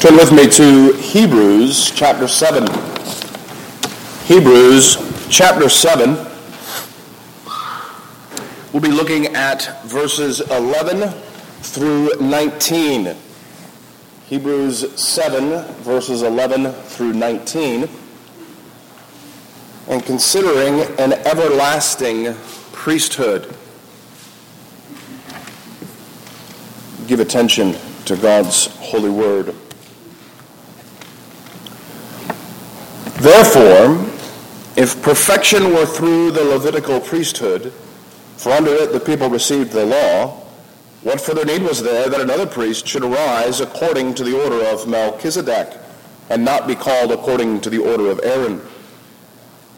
Turn with me to Hebrews chapter 7. Hebrews chapter 7. We'll be looking at verses 11 through 19. Hebrews 7, verses 11 through 19. And considering an everlasting priesthood. Give attention to God's holy word. Therefore, if perfection were through the Levitical priesthood, for under it the people received the law, what further need was there that another priest should arise according to the order of Melchizedek, and not be called according to the order of Aaron?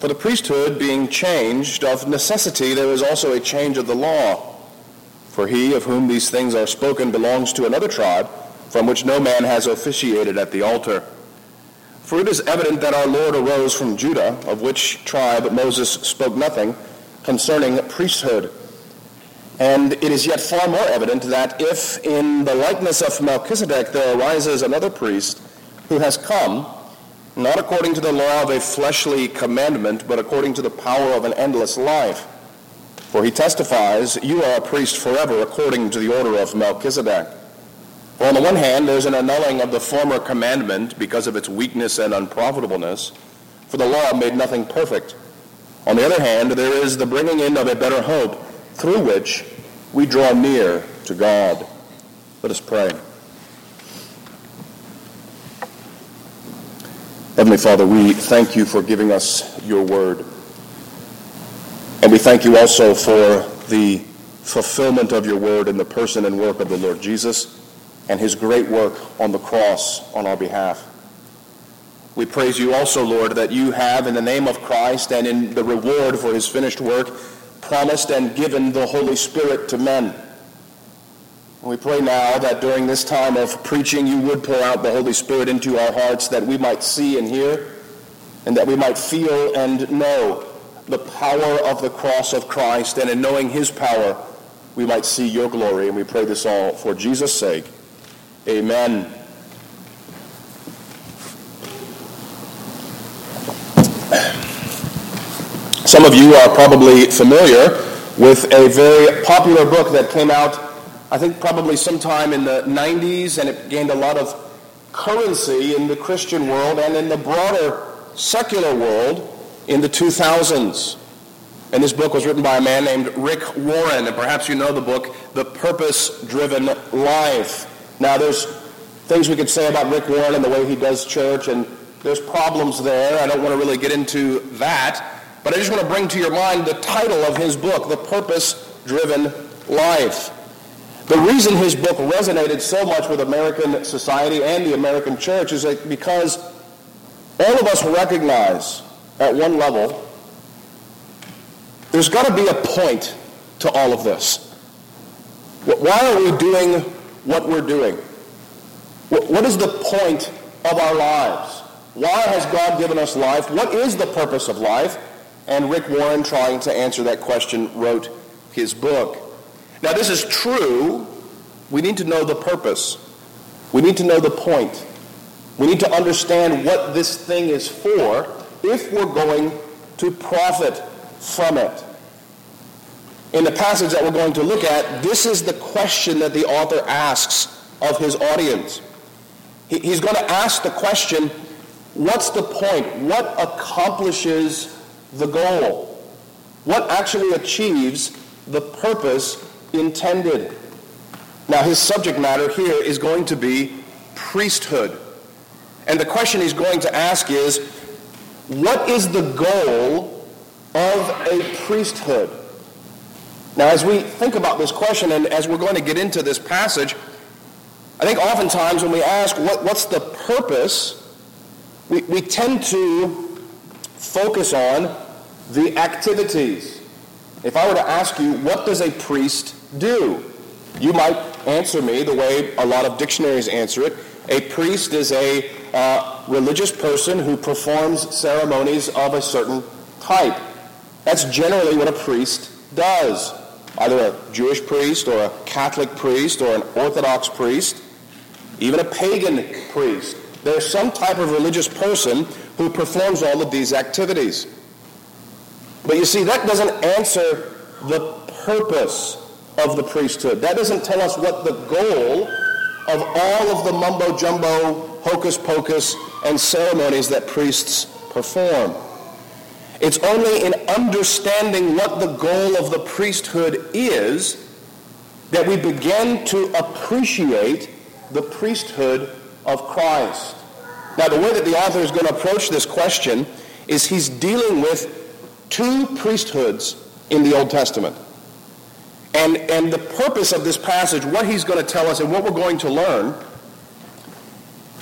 For the priesthood being changed, of necessity there is also a change of the law. For he of whom these things are spoken belongs to another tribe, from which no man has officiated at the altar. For it is evident that our Lord arose from Judah, of which tribe Moses spoke nothing concerning priesthood. And it is yet far more evident that if in the likeness of Melchizedek there arises another priest who has come, not according to the law of a fleshly commandment, but according to the power of an endless life. For he testifies, You are a priest forever according to the order of Melchizedek. On the one hand, there's an annulling of the former commandment because of its weakness and unprofitableness, for the law made nothing perfect. On the other hand, there is the bringing in of a better hope, through which we draw near to God. Let us pray. Heavenly Father, we thank you for giving us your word. And we thank you also for the fulfillment of your word in the person and work of the Lord Jesus and his great work on the cross on our behalf. We praise you also, Lord, that you have, in the name of Christ and in the reward for his finished work, promised and given the Holy Spirit to men. We pray now that during this time of preaching, you would pour out the Holy Spirit into our hearts that we might see and hear, and that we might feel and know the power of the cross of Christ, and in knowing his power, we might see your glory. And we pray this all for Jesus' sake. Amen. Some of you are probably familiar with a very popular book that came out, I think probably sometime in the 90s, and it gained a lot of currency in the Christian world and in the broader secular world in the 2000s. And this book was written by a man named Rick Warren, and perhaps you know the book, The Purpose Driven Life. Now, there's things we could say about Rick Warren and the way he does church, and there's problems there. I don't want to really get into that. But I just want to bring to your mind the title of his book, The Purpose Driven Life. The reason his book resonated so much with American society and the American church is because all of us recognize at one level there's got to be a point to all of this. Why are we doing what we're doing? What is the point of our lives? Why has God given us life? What is the purpose of life? And Rick Warren, trying to answer that question, wrote his book. Now, this is true. We need to know the purpose. We need to know the point. We need to understand what this thing is for if we're going to profit from it. In the passage that we're going to look at, this is the question that the author asks of his audience. He's going to ask the question, what's the point? What accomplishes the goal? What actually achieves the purpose intended? Now, his subject matter here is going to be priesthood. And the question he's going to ask is, what is the goal of a priesthood? Now, as we think about this question and as we're going to get into this passage, I think oftentimes when we ask what, what's the purpose, we, we tend to focus on the activities. If I were to ask you, what does a priest do? You might answer me the way a lot of dictionaries answer it. A priest is a uh, religious person who performs ceremonies of a certain type. That's generally what a priest does. Either a Jewish priest or a Catholic priest or an Orthodox priest. even a pagan priest. There's some type of religious person who performs all of these activities. But you see, that doesn't answer the purpose of the priesthood. That doesn't tell us what the goal of all of the mumbo jumbo, hocus pocus, and ceremonies that priests perform. It's only in understanding what the goal of the priesthood is that we begin to appreciate the priesthood of Christ. Now, the way that the author is going to approach this question is he's dealing with two priesthoods in the Old Testament. And, and the purpose of this passage, what he's going to tell us and what we're going to learn,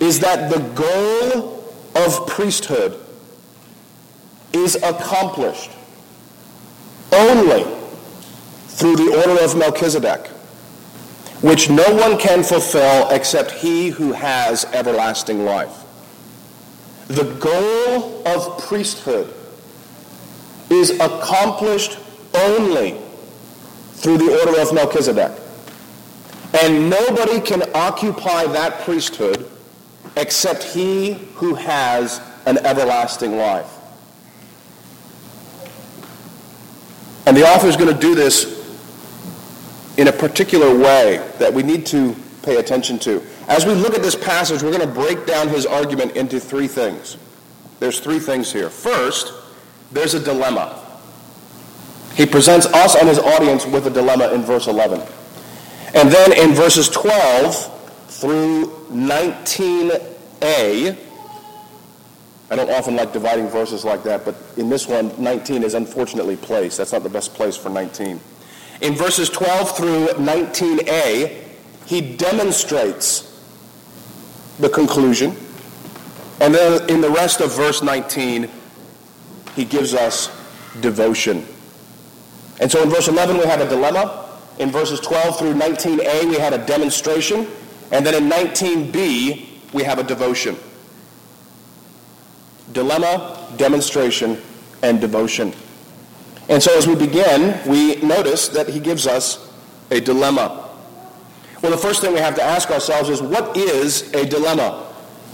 is that the goal of priesthood is accomplished only through the order of Melchizedek, which no one can fulfill except he who has everlasting life. The goal of priesthood is accomplished only through the order of Melchizedek. And nobody can occupy that priesthood except he who has an everlasting life. And the author is going to do this in a particular way that we need to pay attention to. As we look at this passage, we're going to break down his argument into three things. There's three things here. First, there's a dilemma. He presents us and his audience with a dilemma in verse 11. And then in verses 12 through 19a, I don't often like dividing verses like that, but in this one, 19 is unfortunately placed. That's not the best place for 19. In verses 12 through 19a, he demonstrates the conclusion. And then in the rest of verse 19, he gives us devotion. And so in verse 11, we have a dilemma. In verses 12 through 19a, we had a demonstration. And then in 19b, we have a devotion. Dilemma, demonstration, and devotion. And so as we begin, we notice that he gives us a dilemma. Well, the first thing we have to ask ourselves is what is a dilemma?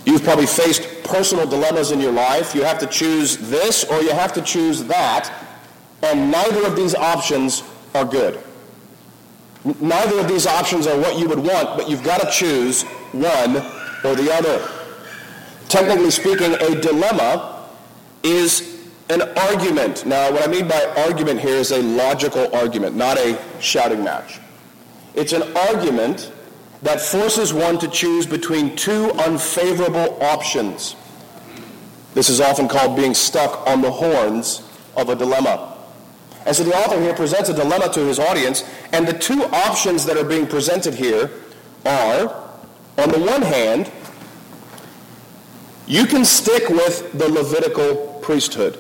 You've probably faced personal dilemmas in your life. You have to choose this or you have to choose that and neither of these options are good. Neither of these options are what you would want, but you've got to choose one or the other. Technically speaking, a dilemma is an argument. Now, what I mean by argument here is a logical argument, not a shouting match. It's an argument that forces one to choose between two unfavorable options. This is often called being stuck on the horns of a dilemma. And so the author here presents a dilemma to his audience, and the two options that are being presented here are, on the one hand, you can stick with the Levitical priesthood.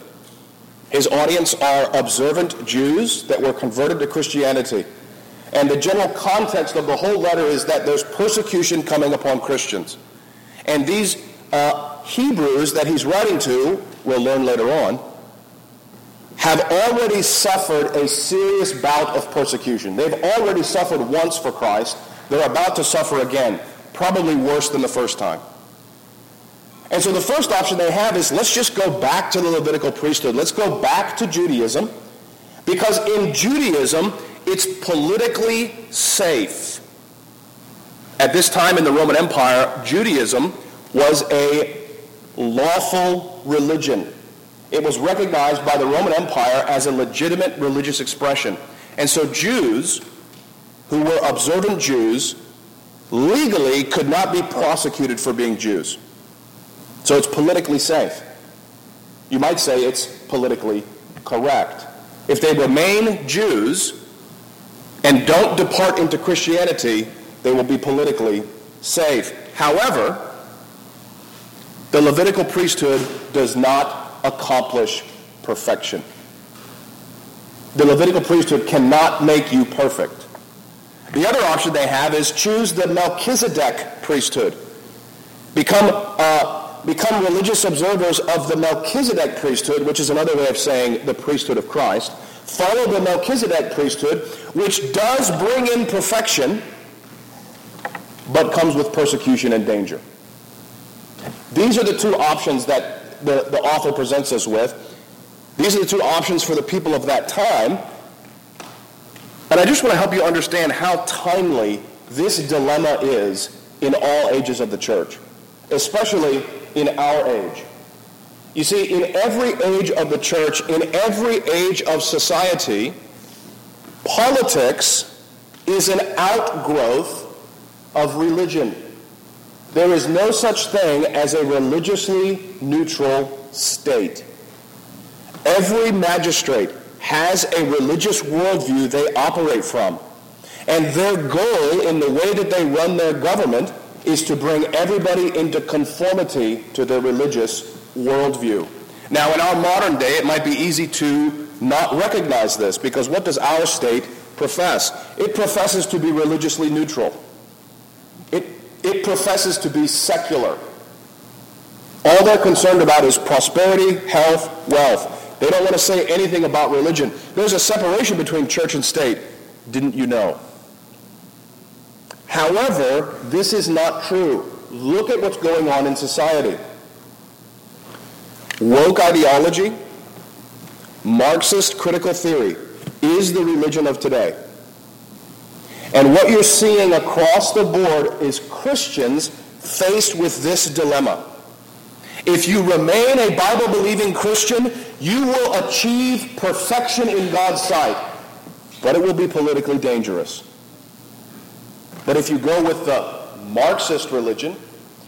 His audience are observant Jews that were converted to Christianity. And the general context of the whole letter is that there's persecution coming upon Christians. And these uh, Hebrews that he's writing to, we'll learn later on, have already suffered a serious bout of persecution. They've already suffered once for Christ. They're about to suffer again, probably worse than the first time. And so the first option they have is let's just go back to the Levitical priesthood. Let's go back to Judaism because in Judaism, it's politically safe. At this time in the Roman Empire, Judaism was a lawful religion. It was recognized by the Roman Empire as a legitimate religious expression. And so Jews, who were observant Jews, legally could not be prosecuted for being Jews. So it's politically safe. You might say it's politically correct. If they remain Jews and don't depart into Christianity, they will be politically safe. However, the Levitical priesthood does not accomplish perfection. The Levitical priesthood cannot make you perfect. The other option they have is choose the Melchizedek priesthood. Become, uh, become religious observers of the Melchizedek priesthood, which is another way of saying the priesthood of Christ. Follow the Melchizedek priesthood, which does bring in perfection, but comes with persecution and danger. These are the two options that the, the author presents us with. These are the two options for the people of that time. And I just want to help you understand how timely this dilemma is in all ages of the church, especially in our age. You see, in every age of the church, in every age of society, politics is an outgrowth of religion. There is no such thing as a religiously neutral state. Every magistrate has a religious worldview they operate from. And their goal in the way that they run their government is to bring everybody into conformity to their religious worldview. Now, in our modern day, it might be easy to not recognize this because what does our state profess? It professes to be religiously neutral. It, it professes to be secular. All they're concerned about is prosperity, health, wealth. They don't want to say anything about religion. There's a separation between church and state. Didn't you know? However, this is not true. Look at what's going on in society. Woke ideology, Marxist critical theory is the religion of today. And what you're seeing across the board is Christians faced with this dilemma. If you remain a Bible believing Christian, you will achieve perfection in God's sight, but it will be politically dangerous. But if you go with the Marxist religion,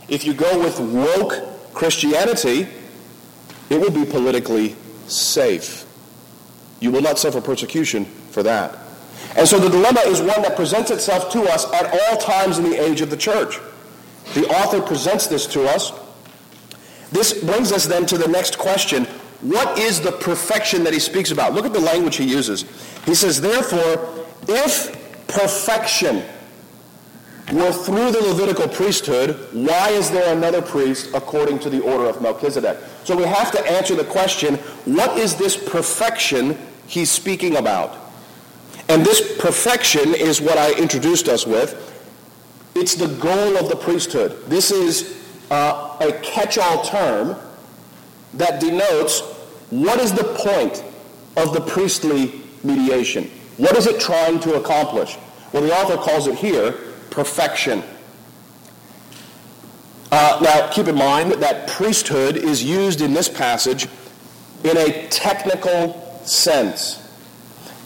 if you go with woke Christianity, it will be politically safe. You will not suffer persecution for that. And so the dilemma is one that presents itself to us at all times in the age of the church. The author presents this to us. This brings us then to the next question. What is the perfection that he speaks about? Look at the language he uses. He says, therefore, if perfection were through the Levitical priesthood, why is there another priest according to the order of Melchizedek? So we have to answer the question, what is this perfection he's speaking about? And this perfection is what I introduced us with. It's the goal of the priesthood. This is uh, a catch-all term that denotes what is the point of the priestly mediation? What is it trying to accomplish? Well, the author calls it here perfection. Uh, now, keep in mind that priesthood is used in this passage in a technical sense.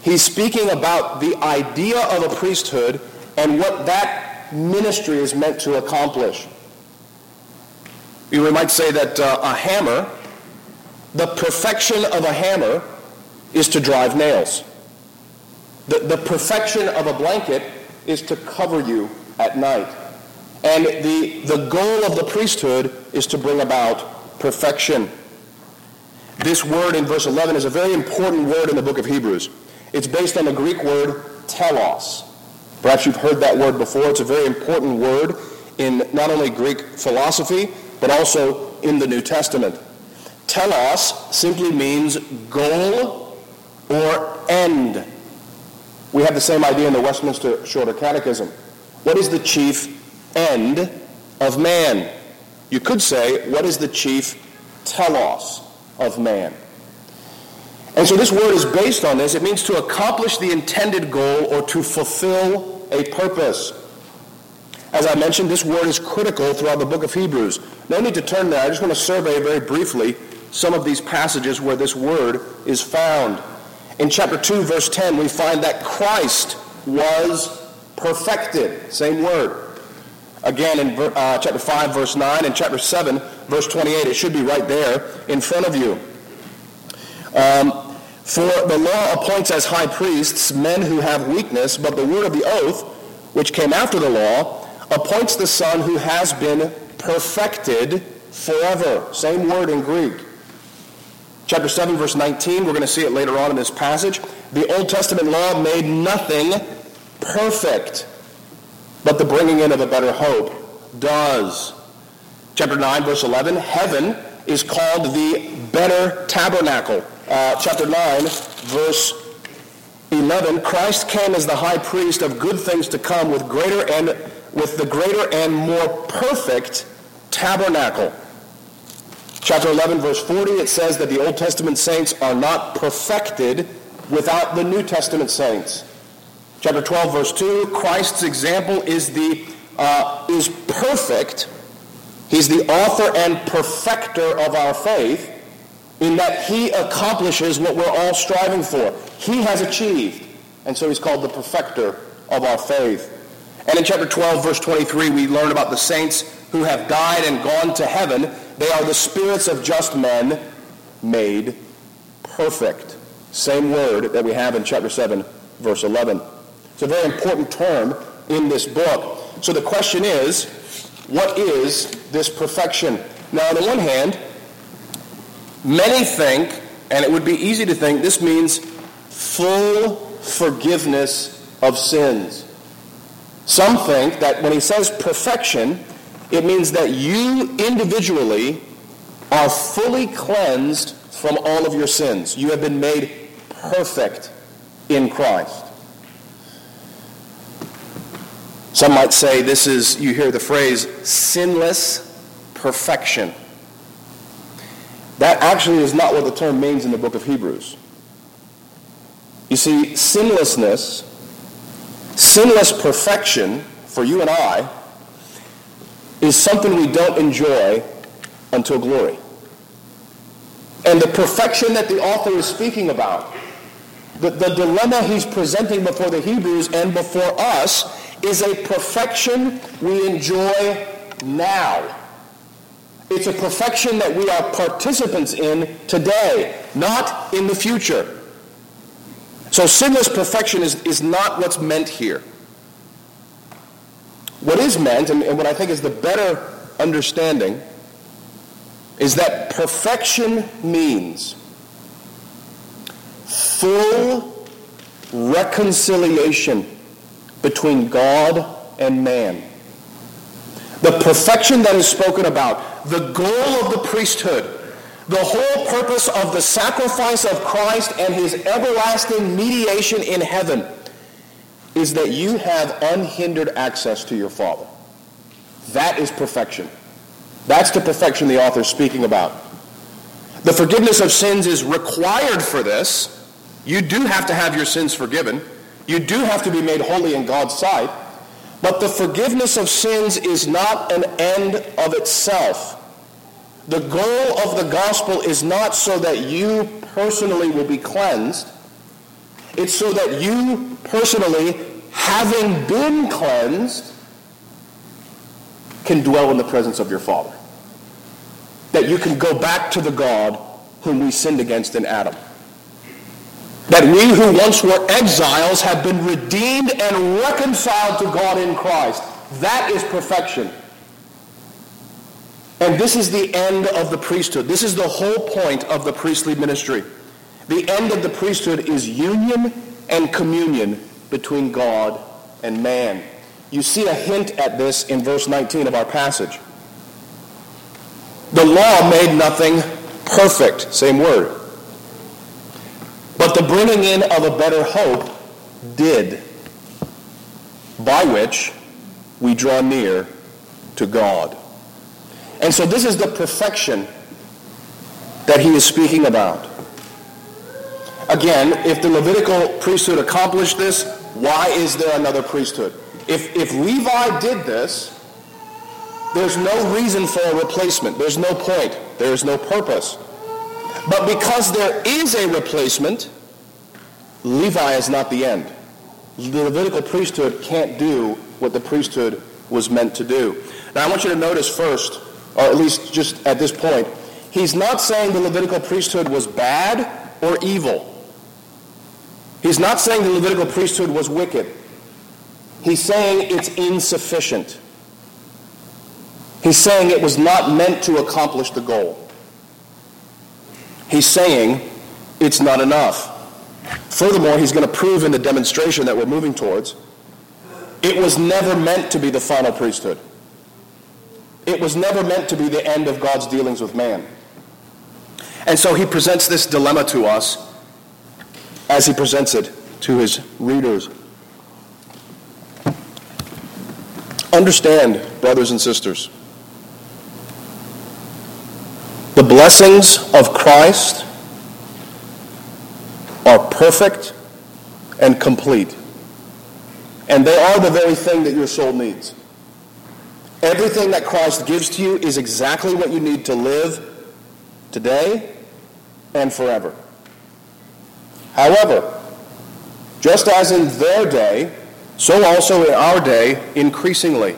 He's speaking about the idea of a priesthood and what that ministry is meant to accomplish. You might say that uh, a hammer, the perfection of a hammer is to drive nails. The, the perfection of a blanket is to cover you at night. And the, the goal of the priesthood is to bring about perfection. This word in verse 11 is a very important word in the book of Hebrews. It's based on the Greek word telos. Perhaps you've heard that word before. It's a very important word in not only Greek philosophy, but also in the New Testament. Telos simply means goal or end. We have the same idea in the Westminster Shorter Catechism. What is the chief end of man? You could say, what is the chief telos of man? And so this word is based on this. It means to accomplish the intended goal or to fulfill a purpose. As I mentioned, this word is critical throughout the book of Hebrews. No need to turn there. I just want to survey very briefly some of these passages where this word is found. In chapter 2, verse 10, we find that Christ was perfected. Same word. Again, in uh, chapter 5, verse 9, and chapter 7, verse 28. It should be right there in front of you. Um, for the law appoints as high priests men who have weakness, but the word of the oath, which came after the law, appoints the Son who has been perfected forever. Same word in Greek. Chapter 7, verse 19, we're going to see it later on in this passage. The Old Testament law made nothing perfect, but the bringing in of a better hope does. Chapter 9, verse 11, heaven is called the better tabernacle uh, chapter 9, verse 11, Christ came as the high priest of good things to come with greater and with the greater and more perfect tabernacle. Chapter 11, verse 40, it says that the Old Testament saints are not perfected without the New Testament saints. Chapter 12, verse 2, Christ's example is, the, uh, is perfect. He's the author and perfecter of our faith in that he accomplishes what we're all striving for. He has achieved. And so he's called the perfecter of our faith. And in chapter 12, verse 23, we learn about the saints who have died and gone to heaven. They are the spirits of just men made perfect. Same word that we have in chapter 7, verse 11. It's a very important term in this book. So the question is, what is this perfection? Now, on the one hand, many think, and it would be easy to think, this means full forgiveness of sins. Some think that when he says perfection, it means that you individually are fully cleansed from all of your sins. You have been made perfect in Christ. Some might say this is, you hear the phrase, sinless perfection. That actually is not what the term means in the book of Hebrews. You see, sinlessness, sinless perfection for you and I, is something we don't enjoy until glory. And the perfection that the author is speaking about, the, the dilemma he's presenting before the Hebrews and before us, is a perfection we enjoy now. It's a perfection that we are participants in today, not in the future. So sinless perfection is, is not what's meant here. What is meant, and, and what I think is the better understanding, is that perfection means full reconciliation between God and man. The perfection that is spoken about, the goal of the priesthood, the whole purpose of the sacrifice of Christ and his everlasting mediation in heaven is that you have unhindered access to your Father. That is perfection. That's the perfection the author is speaking about. The forgiveness of sins is required for this. You do have to have your sins forgiven. You do have to be made holy in God's sight. But the forgiveness of sins is not an end of itself. The goal of the gospel is not so that you personally will be cleansed. It's so that you personally, having been cleansed, can dwell in the presence of your Father. That you can go back to the God whom we sinned against in Adam. That we who once were exiles have been redeemed and reconciled to God in Christ. That is perfection. And this is the end of the priesthood. This is the whole point of the priestly ministry. The end of the priesthood is union and communion between God and man. You see a hint at this in verse 19 of our passage. The law made nothing perfect, same word. But the bringing in of a better hope did, by which we draw near to God. And so this is the perfection that he is speaking about. Again, if the Levitical priesthood accomplished this, why is there another priesthood? If, if Levi did this, there's no reason for a replacement. There's no point. There's no purpose. But because there is a replacement, Levi is not the end. The Levitical priesthood can't do what the priesthood was meant to do. Now I want you to notice first, or at least just at this point, he's not saying the Levitical priesthood was bad or evil. He's not saying the Levitical priesthood was wicked. He's saying it's insufficient. He's saying it was not meant to accomplish the goal. He's saying it's not enough. Furthermore, he's going to prove in the demonstration that we're moving towards, it was never meant to be the final priesthood. It was never meant to be the end of God's dealings with man. And so he presents this dilemma to us as he presents it to his readers. Understand, brothers and sisters, the blessings of Christ are perfect and complete. And they are the very thing that your soul needs. Everything that Christ gives to you is exactly what you need to live today and forever. However, just as in their day, so also in our day, increasingly,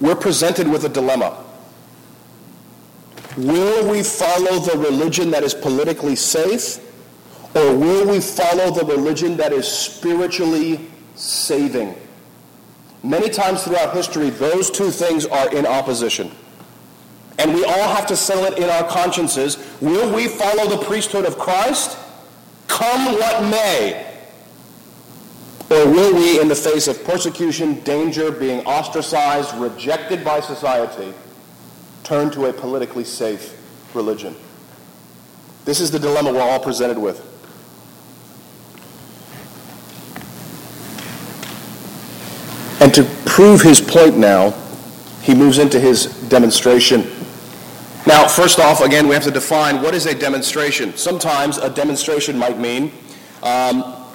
we're presented with a dilemma. Will we follow the religion that is politically safe, or will we follow the religion that is spiritually saving? Many times throughout history, those two things are in opposition. And we all have to settle it in our consciences. Will we follow the priesthood of Christ? Come what may. Or will we, in the face of persecution, danger, being ostracized, rejected by society, turn to a politically safe religion? This is the dilemma we're all presented with. And to prove his point now, he moves into his demonstration. Now, first off, again, we have to define what is a demonstration. Sometimes a demonstration might mean, um,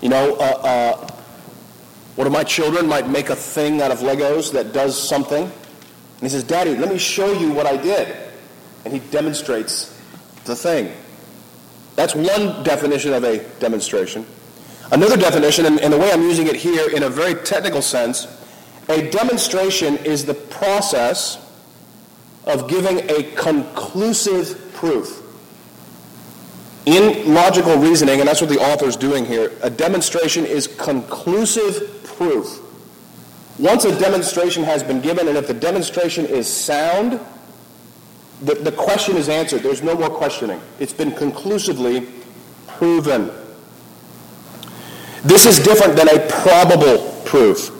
you know, uh, uh, one of my children might make a thing out of Legos that does something. And he says, Daddy, let me show you what I did. And he demonstrates the thing. That's one definition of a demonstration. Another definition, and, and the way I'm using it here in a very technical sense, a demonstration is the process of giving a conclusive proof. In logical reasoning, and that's what the author is doing here, a demonstration is conclusive proof. Once a demonstration has been given, and if the demonstration is sound, the, the question is answered. There's no more questioning. It's been conclusively proven. This is different than a probable proof.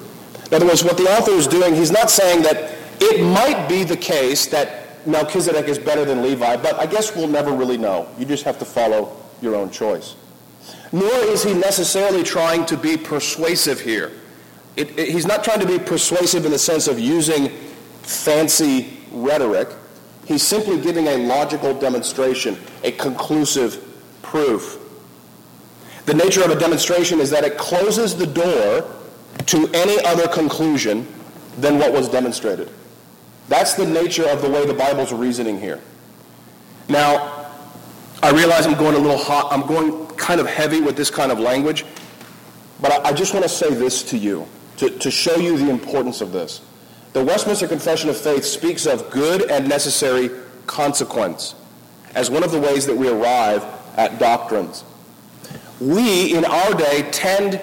In other words, what the author is doing, he's not saying that it might be the case that Melchizedek is better than Levi, but I guess we'll never really know. You just have to follow your own choice. Nor is he necessarily trying to be persuasive here. It, it, he's not trying to be persuasive in the sense of using fancy rhetoric. He's simply giving a logical demonstration, a conclusive proof. The nature of a demonstration is that it closes the door to any other conclusion than what was demonstrated. That's the nature of the way the Bible's reasoning here. Now, I realize I'm going a little hot. I'm going kind of heavy with this kind of language. But I, I just want to say this to you, to, to show you the importance of this. The Westminster Confession of Faith speaks of good and necessary consequence as one of the ways that we arrive at doctrines. We, in our day, tend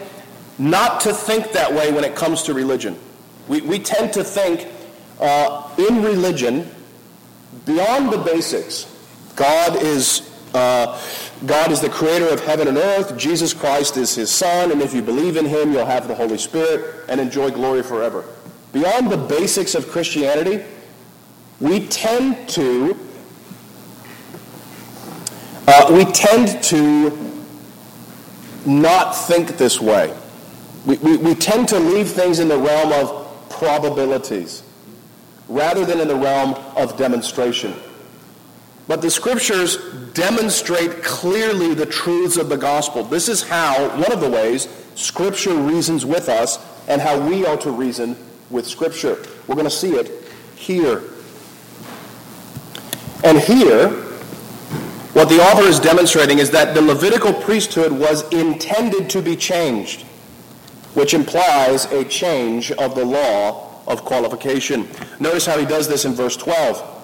not to think that way when it comes to religion. We, we tend to think uh, in religion, beyond the basics, God is, uh, God is the creator of heaven and earth, Jesus Christ is his son, and if you believe in him, you'll have the Holy Spirit and enjoy glory forever. Beyond the basics of Christianity, we tend to uh, we tend to not think this way. We, we, we tend to leave things in the realm of probabilities rather than in the realm of demonstration. But the scriptures demonstrate clearly the truths of the gospel. This is how, one of the ways, scripture reasons with us and how we are to reason with scripture. We're going to see it here. And here, what the author is demonstrating is that the Levitical priesthood was intended to be changed, which implies a change of the law of qualification. Notice how he does this in verse 12.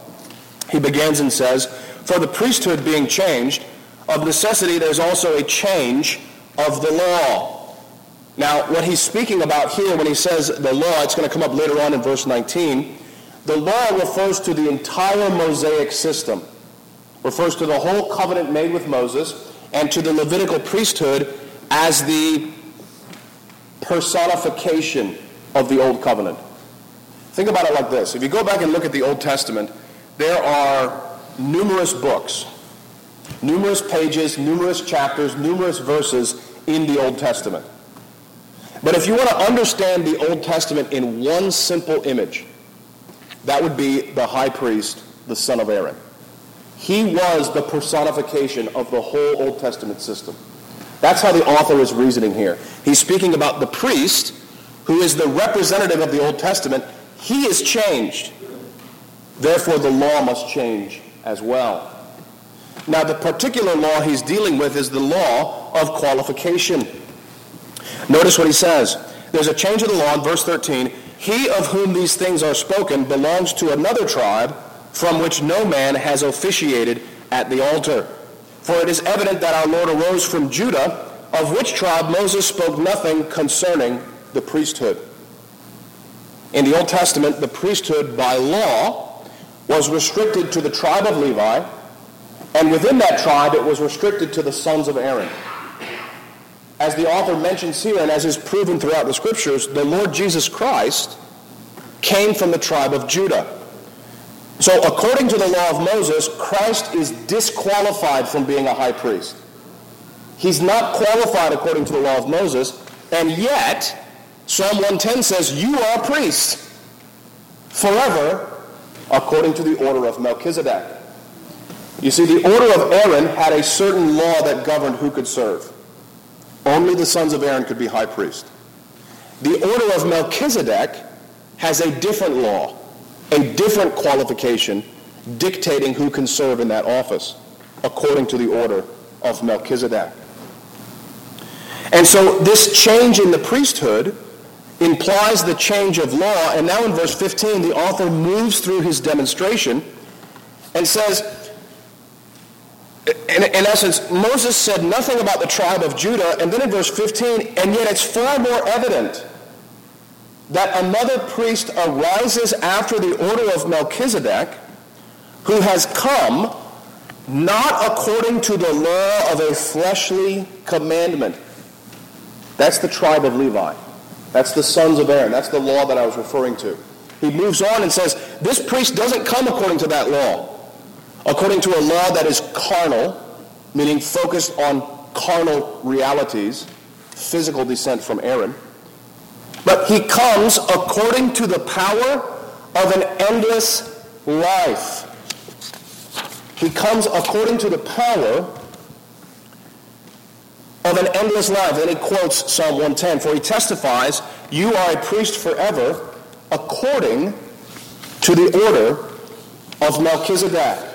He begins and says, For the priesthood being changed, of necessity there's also a change of the law. Now, what he's speaking about here when he says the law, it's going to come up later on in verse 19. The law refers to the entire Mosaic system, refers to the whole covenant made with Moses, and to the Levitical priesthood as the personification of the Old Covenant. Think about it like this. If you go back and look at the Old Testament, there are numerous books, numerous pages, numerous chapters, numerous verses in the Old Testament. But if you want to understand the Old Testament in one simple image, that would be the high priest, the son of Aaron. He was the personification of the whole Old Testament system. That's how the author is reasoning here. He's speaking about the priest, who is the representative of the Old Testament. He is changed. Therefore, the law must change as well. Now, the particular law he's dealing with is the law of qualification. Notice what he says. There's a change of the law in verse 13. He of whom these things are spoken belongs to another tribe from which no man has officiated at the altar. For it is evident that our Lord arose from Judah, of which tribe Moses spoke nothing concerning the priesthood. In the Old Testament, the priesthood by law was restricted to the tribe of Levi, and within that tribe it was restricted to the sons of Aaron. As the author mentions here, and as is proven throughout the scriptures, the Lord Jesus Christ came from the tribe of Judah. So, according to the law of Moses, Christ is disqualified from being a high priest. He's not qualified according to the law of Moses, and yet, Psalm 110 says, You are a priest forever according to the order of Melchizedek. You see, the order of Aaron had a certain law that governed who could serve. Only the sons of Aaron could be high priest. The order of Melchizedek has a different law a different qualification dictating who can serve in that office according to the order of Melchizedek. And so this change in the priesthood implies the change of law. And now in verse 15, the author moves through his demonstration and says, in, in, essence, Moses said nothing about the tribe of Judah. And then in verse 15, and yet it's far more evident that another priest arises after the order of Melchizedek who has come not according to the law of a fleshly commandment. That's the tribe of Levi. That's the sons of Aaron. That's the law that I was referring to. He moves on and says, this priest doesn't come according to that law, according to a law that is carnal, meaning focused on carnal realities, physical descent from Aaron. But he comes according to the power of an endless life. He comes according to the power of an endless life. Then he quotes Psalm 110, for he testifies, You are a priest forever, according to the order of Melchizedek.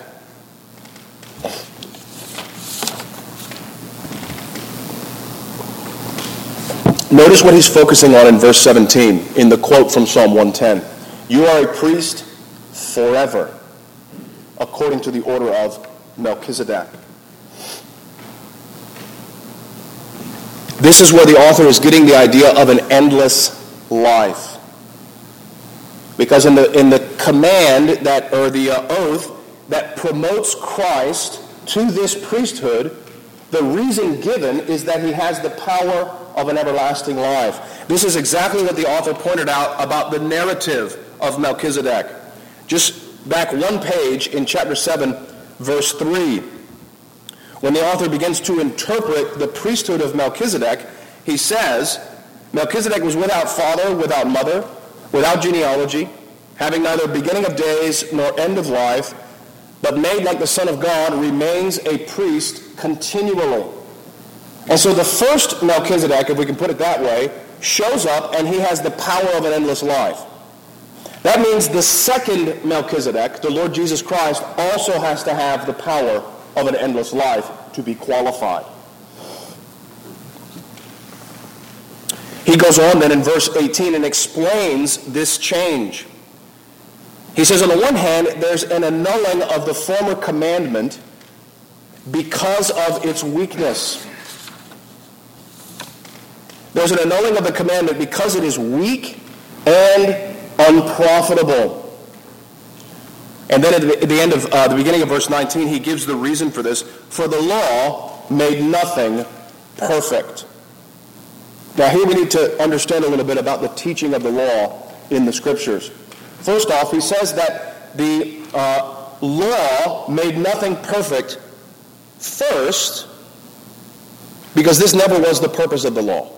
Notice what he's focusing on in verse 17 in the quote from Psalm 110. You are a priest forever, according to the order of Melchizedek. This is where the author is getting the idea of an endless life. Because in the, in the command that, or the uh, oath that promotes Christ to this priesthood, the reason given is that he has the power of an everlasting life. This is exactly what the author pointed out about the narrative of Melchizedek. Just back one page in chapter 7, verse 3. When the author begins to interpret the priesthood of Melchizedek, he says, Melchizedek was without father, without mother, without genealogy, having neither beginning of days nor end of life, but made like the Son of God, remains a priest continually. And so the first Melchizedek, if we can put it that way, shows up and he has the power of an endless life. That means the second Melchizedek, the Lord Jesus Christ, also has to have the power of an endless life to be qualified. He goes on then in verse 18 and explains this change. He says, on the one hand, there's an annulling of the former commandment because of its weakness. There's an annulling of the commandment because it is weak and unprofitable. And then at the end of uh, the beginning of verse 19, he gives the reason for this. For the law made nothing perfect. Now, here we need to understand a little bit about the teaching of the law in the scriptures. First off, he says that the uh, law made nothing perfect first because this never was the purpose of the law.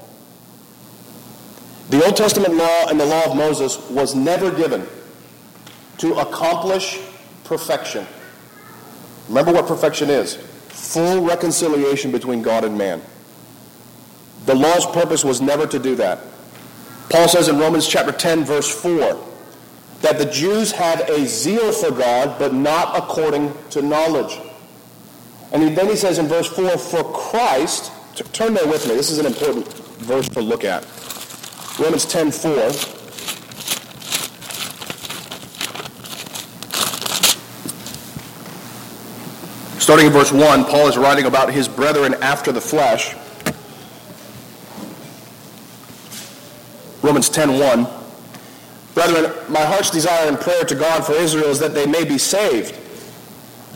The Old Testament law and the law of Moses was never given to accomplish perfection. Remember what perfection is full reconciliation between God and man. The law's purpose was never to do that. Paul says in Romans chapter 10, verse 4, that the Jews had a zeal for God, but not according to knowledge. And then he says in verse 4, for Christ, turn there with me, this is an important verse to look at. Romans 10, 4. Starting in verse 1, Paul is writing about his brethren after the flesh. Romans 10:1. Brethren, my heart's desire and prayer to God for Israel is that they may be saved.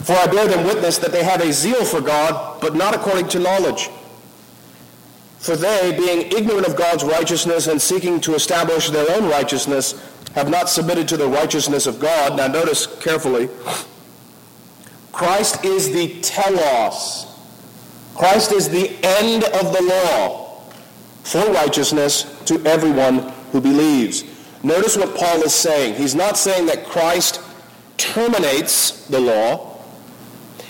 For I bear them witness that they have a zeal for God, but not according to knowledge. For they, being ignorant of God's righteousness and seeking to establish their own righteousness, have not submitted to the righteousness of God. Now notice carefully. Christ is the telos. Christ is the end of the law for righteousness to everyone who believes. Notice what Paul is saying. He's not saying that Christ terminates the law.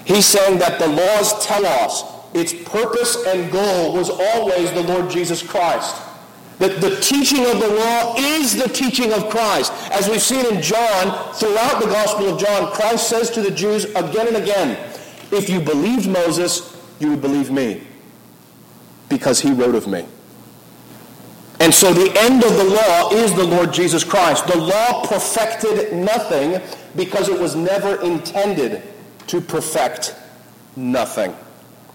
He's saying that the law's telos, its purpose and goal was always the Lord Jesus Christ. That the teaching of the law is the teaching of Christ. As we've seen in John, throughout the Gospel of John, Christ says to the Jews again and again, if you believed Moses, you would believe me, because he wrote of me. And so the end of the law is the Lord Jesus Christ. The law perfected nothing because it was never intended to perfect nothing.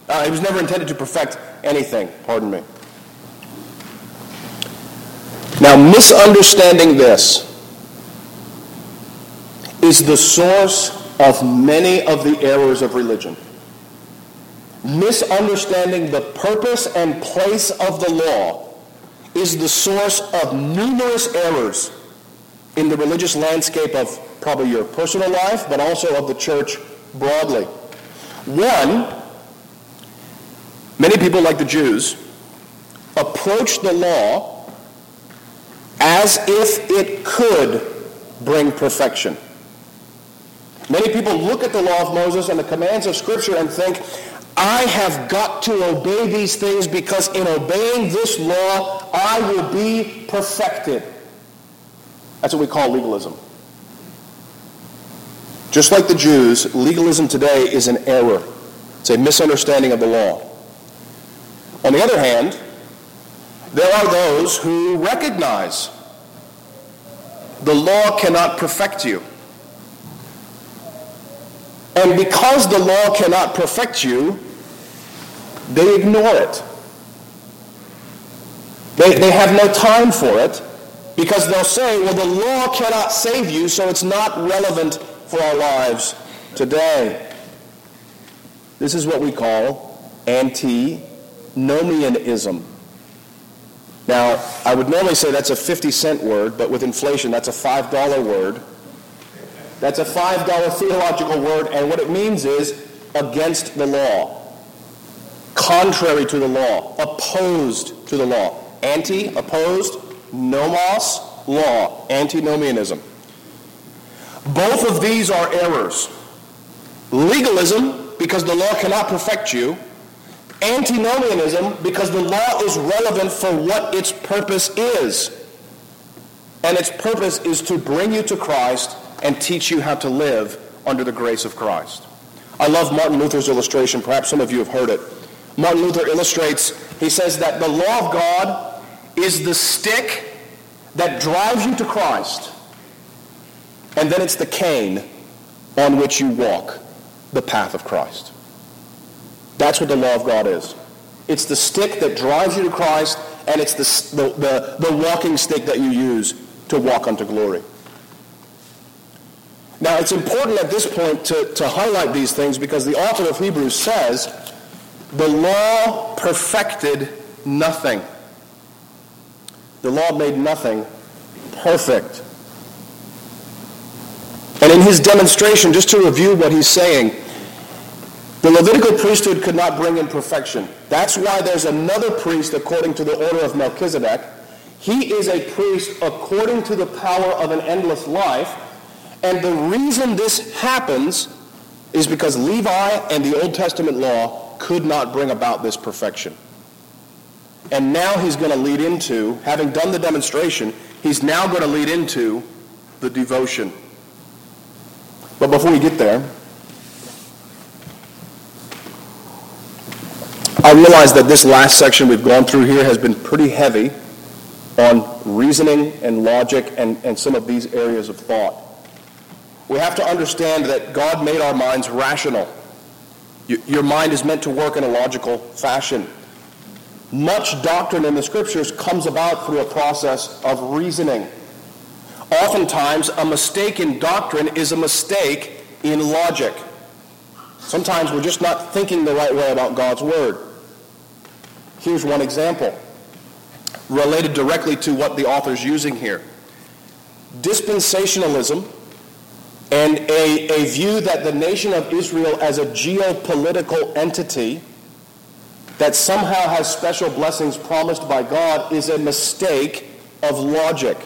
Uh, it was never intended to perfect anything, pardon me. Now, misunderstanding this is the source of many of the errors of religion. Misunderstanding the purpose and place of the law is the source of numerous errors in the religious landscape of probably your personal life, but also of the church broadly. One, many people, like the Jews, approach the law as if it could bring perfection. Many people look at the law of Moses and the commands of Scripture and think, I have got to obey these things because in obeying this law, I will be perfected. That's what we call legalism. Just like the Jews, legalism today is an error. It's a misunderstanding of the law. On the other hand, there are those who recognize the law cannot perfect you. And because the law cannot perfect you, they ignore it. They, they have no time for it because they'll say, well, the law cannot save you, so it's not relevant for our lives today. This is what we call antinomianism. Now, I would normally say that's a 50 cent word, but with inflation, that's a $5 word. That's a $5 theological word, and what it means is against the law, contrary to the law, opposed to the law. Anti, opposed, nomos, law, antinomianism. Both of these are errors. Legalism, because the law cannot perfect you, antinomianism because the law is relevant for what its purpose is. And its purpose is to bring you to Christ and teach you how to live under the grace of Christ. I love Martin Luther's illustration. Perhaps some of you have heard it. Martin Luther illustrates, he says that the law of God is the stick that drives you to Christ. And then it's the cane on which you walk the path of Christ. That's what the law of God is. It's the stick that drives you to Christ, and it's the, the, the, the walking stick that you use to walk unto glory. Now, it's important at this point to, to highlight these things because the author of Hebrews says, the law perfected nothing. The law made nothing perfect. And in his demonstration, just to review what he's saying, the Levitical priesthood could not bring in perfection. That's why there's another priest according to the order of Melchizedek. He is a priest according to the power of an endless life. And the reason this happens is because Levi and the Old Testament law could not bring about this perfection. And now he's going to lead into, having done the demonstration, he's now going to lead into the devotion. But before we get there, I realize that this last section we've gone through here has been pretty heavy on reasoning and logic and, and some of these areas of thought. We have to understand that God made our minds rational. Your mind is meant to work in a logical fashion. Much doctrine in the scriptures comes about through a process of reasoning. Oftentimes, a mistake in doctrine is a mistake in logic. Sometimes we're just not thinking the right way about God's Word. Here's one example related directly to what the author's using here. Dispensationalism and a, a view that the nation of Israel as a geopolitical entity that somehow has special blessings promised by God is a mistake of logic.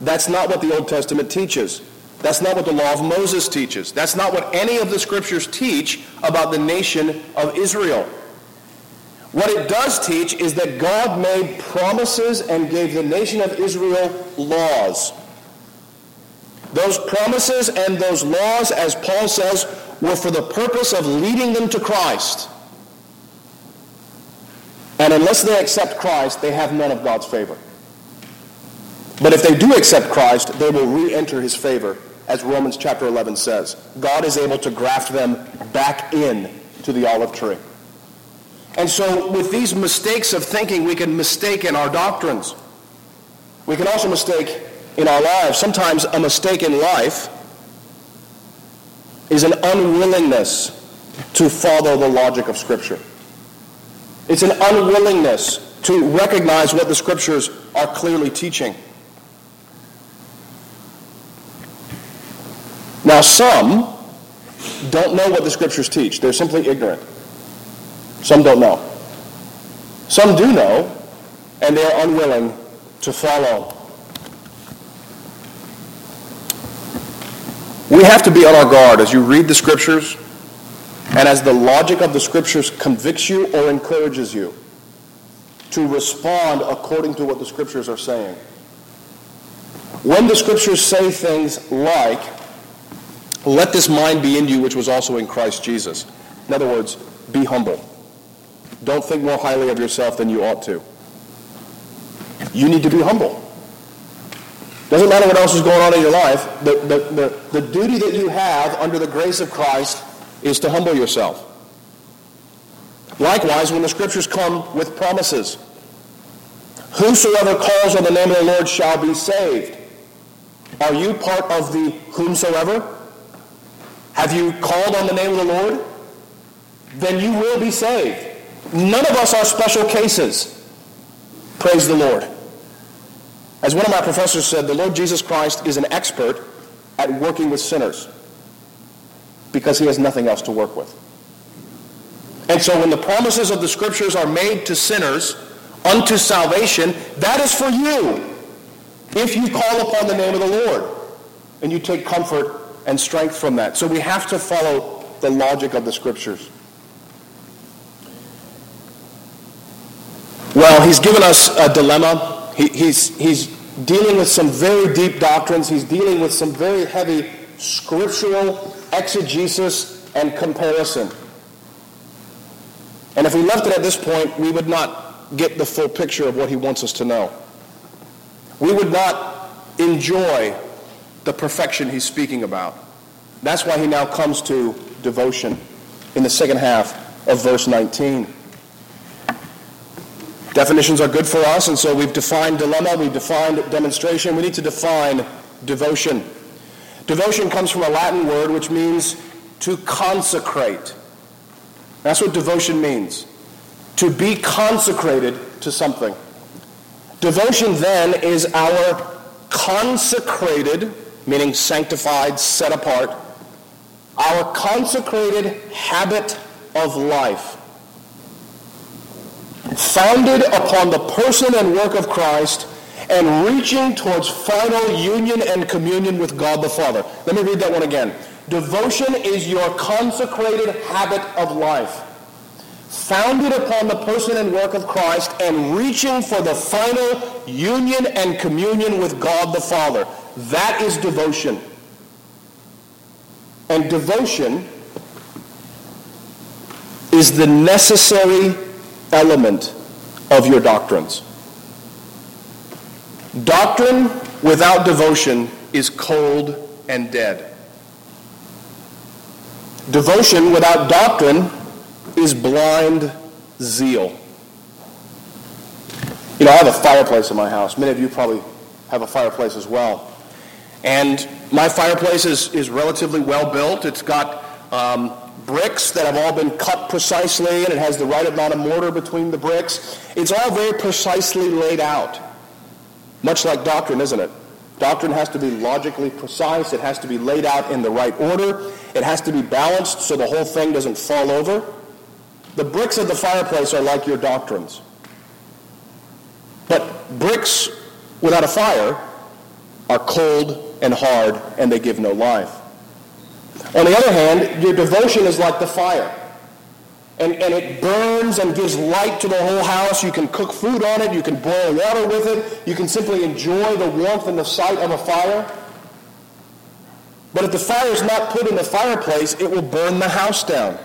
That's not what the Old Testament teaches. That's not what the law of Moses teaches. That's not what any of the scriptures teach about the nation of Israel. What it does teach is that God made promises and gave the nation of Israel laws. Those promises and those laws, as Paul says, were for the purpose of leading them to Christ. And unless they accept Christ, they have none of God's favor. But if they do accept Christ, they will re-enter his favor, as Romans chapter 11 says. God is able to graft them back in to the olive tree. And so with these mistakes of thinking, we can mistake in our doctrines. We can also mistake in our lives. Sometimes a mistake in life is an unwillingness to follow the logic of Scripture. It's an unwillingness to recognize what the scriptures are clearly teaching. Now, some don't know what the scriptures teach. They're simply ignorant. Some don't know. Some do know, and they are unwilling to follow. We have to be on our guard as you read the scriptures and as the logic of the scriptures convicts you or encourages you to respond according to what the scriptures are saying. When the scriptures say things like, let this mind be in you which was also in Christ Jesus. In other words, be humble. Don't think more highly of yourself than you ought to. You need to be humble. Doesn't matter what else is going on in your life. The, the, the, the duty that you have under the grace of Christ is to humble yourself. Likewise, when the scriptures come with promises, whosoever calls on the name of the Lord shall be saved. Are you part of the whomsoever? Have you called on the name of the Lord? Then you will be saved. None of us are special cases. Praise the Lord. As one of my professors said, the Lord Jesus Christ is an expert at working with sinners because he has nothing else to work with. And so when the promises of the scriptures are made to sinners unto salvation, that is for you if you call upon the name of the Lord and you take comfort and strength from that. So we have to follow the logic of the scriptures. Well, he's given us a dilemma. He, he's, he's dealing with some very deep doctrines. He's dealing with some very heavy scriptural exegesis and comparison. And if we left it at this point, we would not get the full picture of what he wants us to know. We would not enjoy the perfection he's speaking about. That's why he now comes to devotion in the second half of verse 19. Definitions are good for us, and so we've defined dilemma, we've defined demonstration. We need to define devotion. Devotion comes from a Latin word which means to consecrate. That's what devotion means. To be consecrated to something. Devotion then is our consecrated, meaning sanctified, set apart, our consecrated habit of life. Founded upon the person and work of Christ and reaching towards final union and communion with God the Father. Let me read that one again. Devotion is your consecrated habit of life, founded upon the person and work of Christ and reaching for the final union and communion with God the Father. That is devotion. And devotion is the necessary element of your doctrines. Doctrine without devotion is cold and dead. Devotion without doctrine is blind zeal. You know, I have a fireplace in my house. Many of you probably have a fireplace as well. And my fireplace is, is relatively well built. It's got um, bricks that have all been cut precisely, and it has the right amount of mortar between the bricks. It's all very precisely laid out. Much like doctrine, isn't it? Doctrine has to be logically precise. It has to be laid out in the right order. It has to be balanced so the whole thing doesn't fall over. The bricks of the fireplace are like your doctrines. But bricks without a fire are cold and hard and they give no life. On the other hand, your devotion is like the fire. And, and it burns and gives light to the whole house. You can cook food on it. You can boil water with it. You can simply enjoy the warmth and the sight of a fire. But if the fire is not put in the fireplace, it will burn the house down.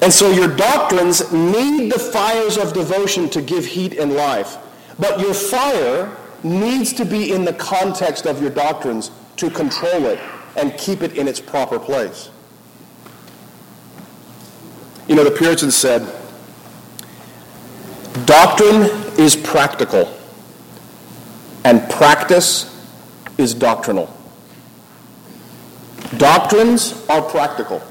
And so your doctrines need the fires of devotion to give heat and life. But your fire needs to be in the context of your doctrines to control it and keep it in its proper place. You know, the Puritans said, doctrine is practical, and practice is doctrinal. Doctrines are practical.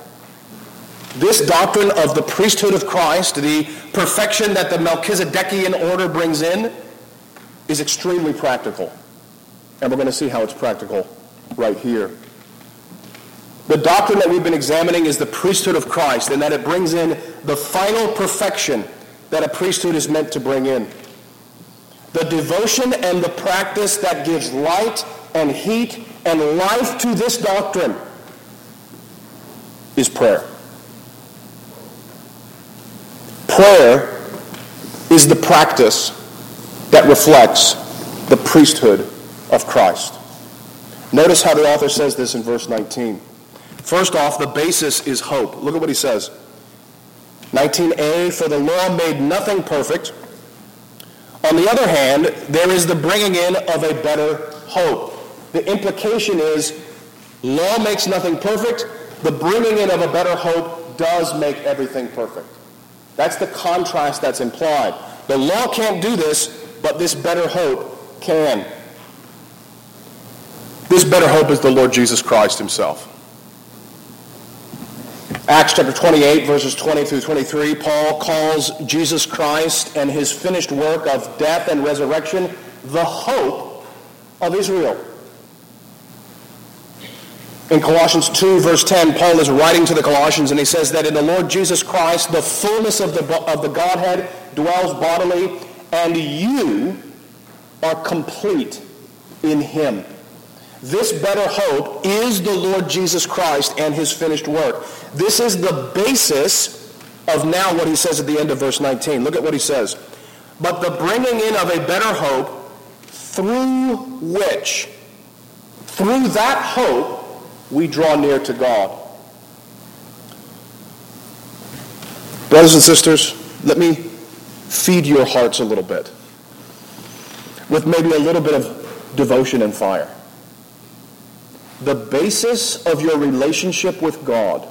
This doctrine of the priesthood of Christ, the perfection that the Melchizedekian order brings in, is extremely practical. And we're going to see how it's practical right here. The doctrine that we've been examining is the priesthood of Christ, and that it brings in the final perfection that a priesthood is meant to bring in. The devotion and the practice that gives light and heat and life to this doctrine is prayer. Prayer is the practice that reflects the priesthood of Christ. Notice how the author says this in verse 19. First off, the basis is hope. Look at what he says. 19a, for the law made nothing perfect. On the other hand, there is the bringing in of a better hope. The implication is law makes nothing perfect. The bringing in of a better hope does make everything perfect. That's the contrast that's implied. The law can't do this, but this better hope can. This better hope is the Lord Jesus Christ himself. Acts chapter 28, verses 20 through 23, Paul calls Jesus Christ and his finished work of death and resurrection the hope of Israel. In Colossians 2, verse 10, Paul is writing to the Colossians and he says that in the Lord Jesus Christ, the fullness of the, of the Godhead dwells bodily, and you are complete in him. This better hope is the Lord Jesus Christ and his finished work. This is the basis of now what he says at the end of verse 19. Look at what he says. But the bringing in of a better hope through which, through that hope, we draw near to God. Brothers and sisters, let me feed your hearts a little bit with maybe a little bit of devotion and fire the basis of your relationship with God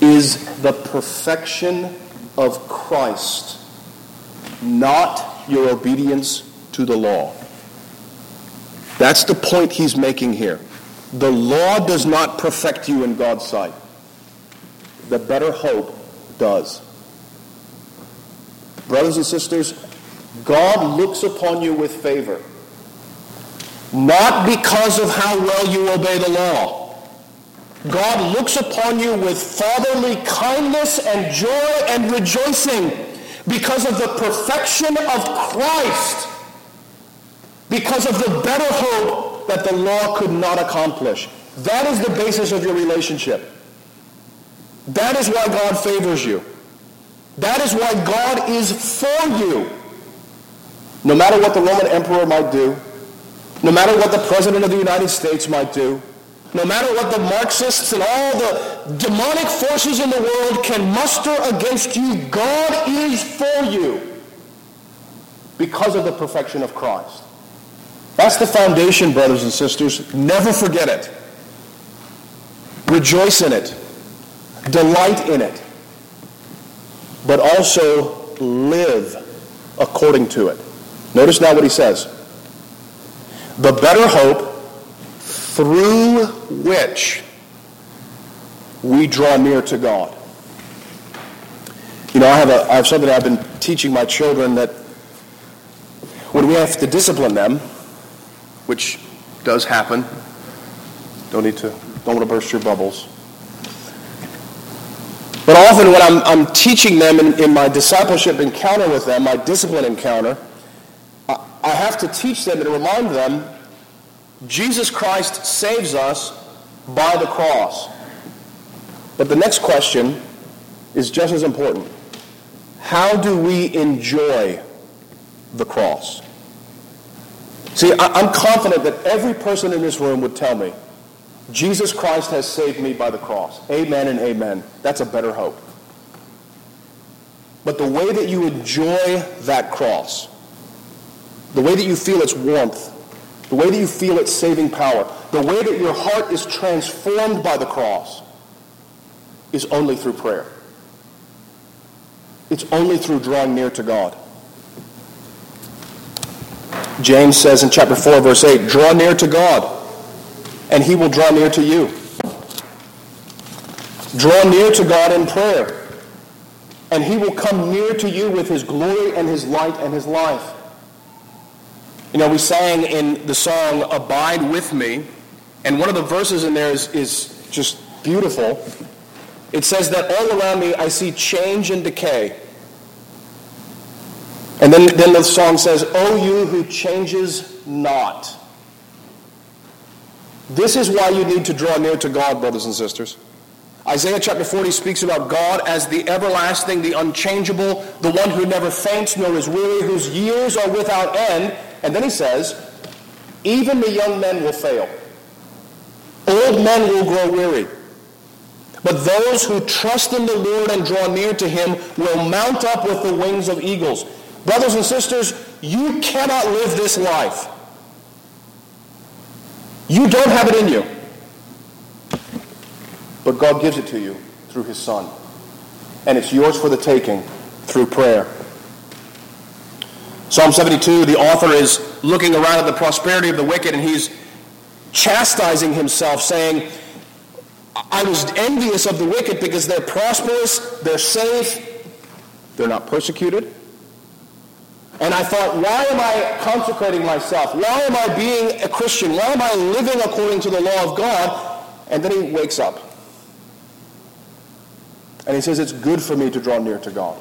is the perfection of Christ, not your obedience to the law. That's the point he's making here. The law does not perfect you in God's sight. The better hope does. Brothers and sisters, God looks upon you with favor not because of how well you obey the law. God looks upon you with fatherly kindness and joy and rejoicing because of the perfection of Christ, because of the better hope that the law could not accomplish. That is the basis of your relationship. That is why God favors you. That is why God is for you. No matter what the Roman emperor might do, no matter what the president of the United States might do, no matter what the Marxists and all the demonic forces in the world can muster against you, God is for you because of the perfection of Christ. That's the foundation, brothers and sisters. Never forget it. Rejoice in it. Delight in it. But also live according to it. Notice now what he says. The better hope through which we draw near to God. You know, I have, a, I have something I've been teaching my children that when we have to discipline them, which does happen, don't need to, don't want to burst your bubbles. But often when I'm, I'm teaching them in, in my discipleship encounter with them, my discipline encounter, I, have to teach them and remind them Jesus Christ saves us by the cross. But the next question is just as important. How do we enjoy the cross? See, I'm confident that every person in this room would tell me, Jesus Christ has saved me by the cross. Amen and amen. That's a better hope. But the way that you enjoy that cross, the way that you feel its warmth, the way that you feel its saving power, the way that your heart is transformed by the cross is only through prayer. It's only through drawing near to God. James says in chapter 4, verse 8, draw near to God, and he will draw near to you. Draw near to God in prayer, and he will come near to you with his glory and his light and his life. You know, we sang in the song Abide With Me, and one of the verses in there is, is just beautiful. It says that all around me I see change and decay. And then, then the song says, O you who changes not. This is why you need to draw near to God, brothers and sisters. Isaiah chapter 40 speaks about God as the everlasting, the unchangeable, the one who never faints nor is weary, whose years are without end. And then he says, even the young men will fail. Old men will grow weary. But those who trust in the Lord and draw near to him will mount up with the wings of eagles. Brothers and sisters, you cannot live this life. You don't have it in you. But God gives it to you through his Son. And it's yours for the taking through prayer. Psalm 72, the author is looking around at the prosperity of the wicked and he's chastising himself, saying, I was envious of the wicked because they're prosperous, they're safe, they're not persecuted. And I thought, why am I consecrating myself? Why am I being a Christian? Why am I living according to the law of God? And then he wakes up. And he says, it's good for me to draw near to God.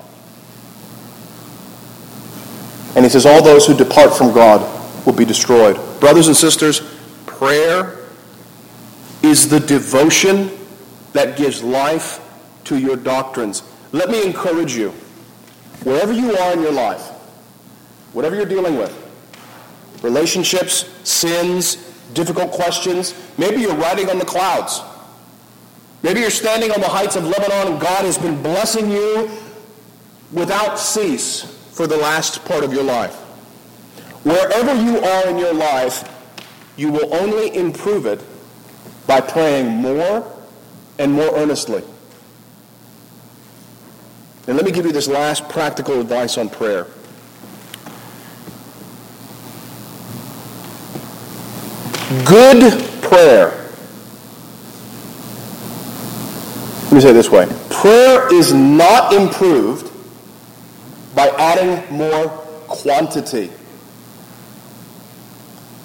And he says, All those who depart from God will be destroyed. Brothers and sisters, prayer is the devotion that gives life to your doctrines. Let me encourage you, wherever you are in your life, whatever you're dealing with, relationships, sins, difficult questions, maybe you're riding on the clouds. Maybe you're standing on the heights of Lebanon and God has been blessing you without cease for the last part of your life. Wherever you are in your life, you will only improve it by praying more and more earnestly. And let me give you this last practical advice on prayer. Good prayer. Let me say it this way. Prayer is not improved by adding more quantity.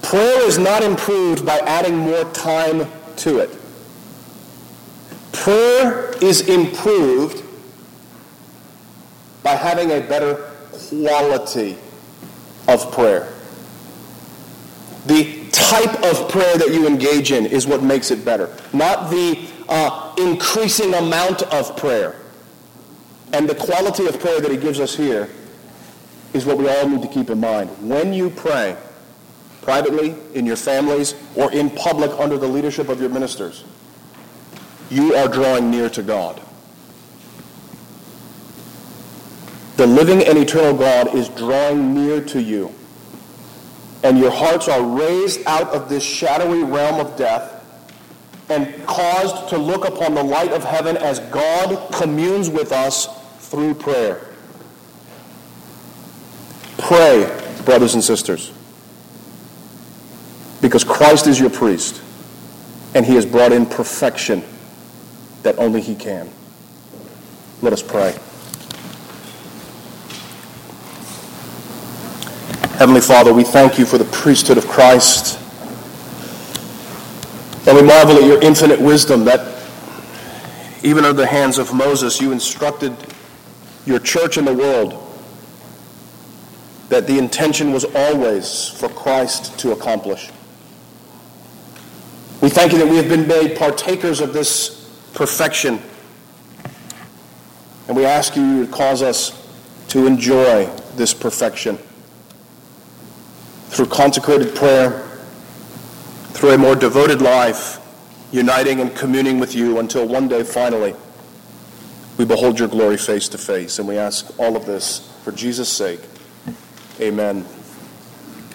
Prayer is not improved by adding more time to it. Prayer is improved by having a better quality of prayer. The type of prayer that you engage in is what makes it better, not the uh, increasing amount of prayer. And the quality of prayer that he gives us here is what we all need to keep in mind. When you pray, privately, in your families, or in public under the leadership of your ministers, you are drawing near to God. The living and eternal God is drawing near to you. And your hearts are raised out of this shadowy realm of death and caused to look upon the light of heaven as God communes with us through prayer. Pray, brothers and sisters, because Christ is your priest, and he has brought in perfection that only he can. Let us pray. Heavenly Father, we thank you for the priesthood of Christ. And we marvel at your infinite wisdom that even under the hands of Moses, you instructed your church in the world that the intention was always for Christ to accomplish. We thank you that we have been made partakers of this perfection. And we ask you to cause us to enjoy this perfection through consecrated prayer, through a more devoted life, uniting and communing with you until one day finally we behold your glory face to face. And we ask all of this for Jesus' sake. Amen.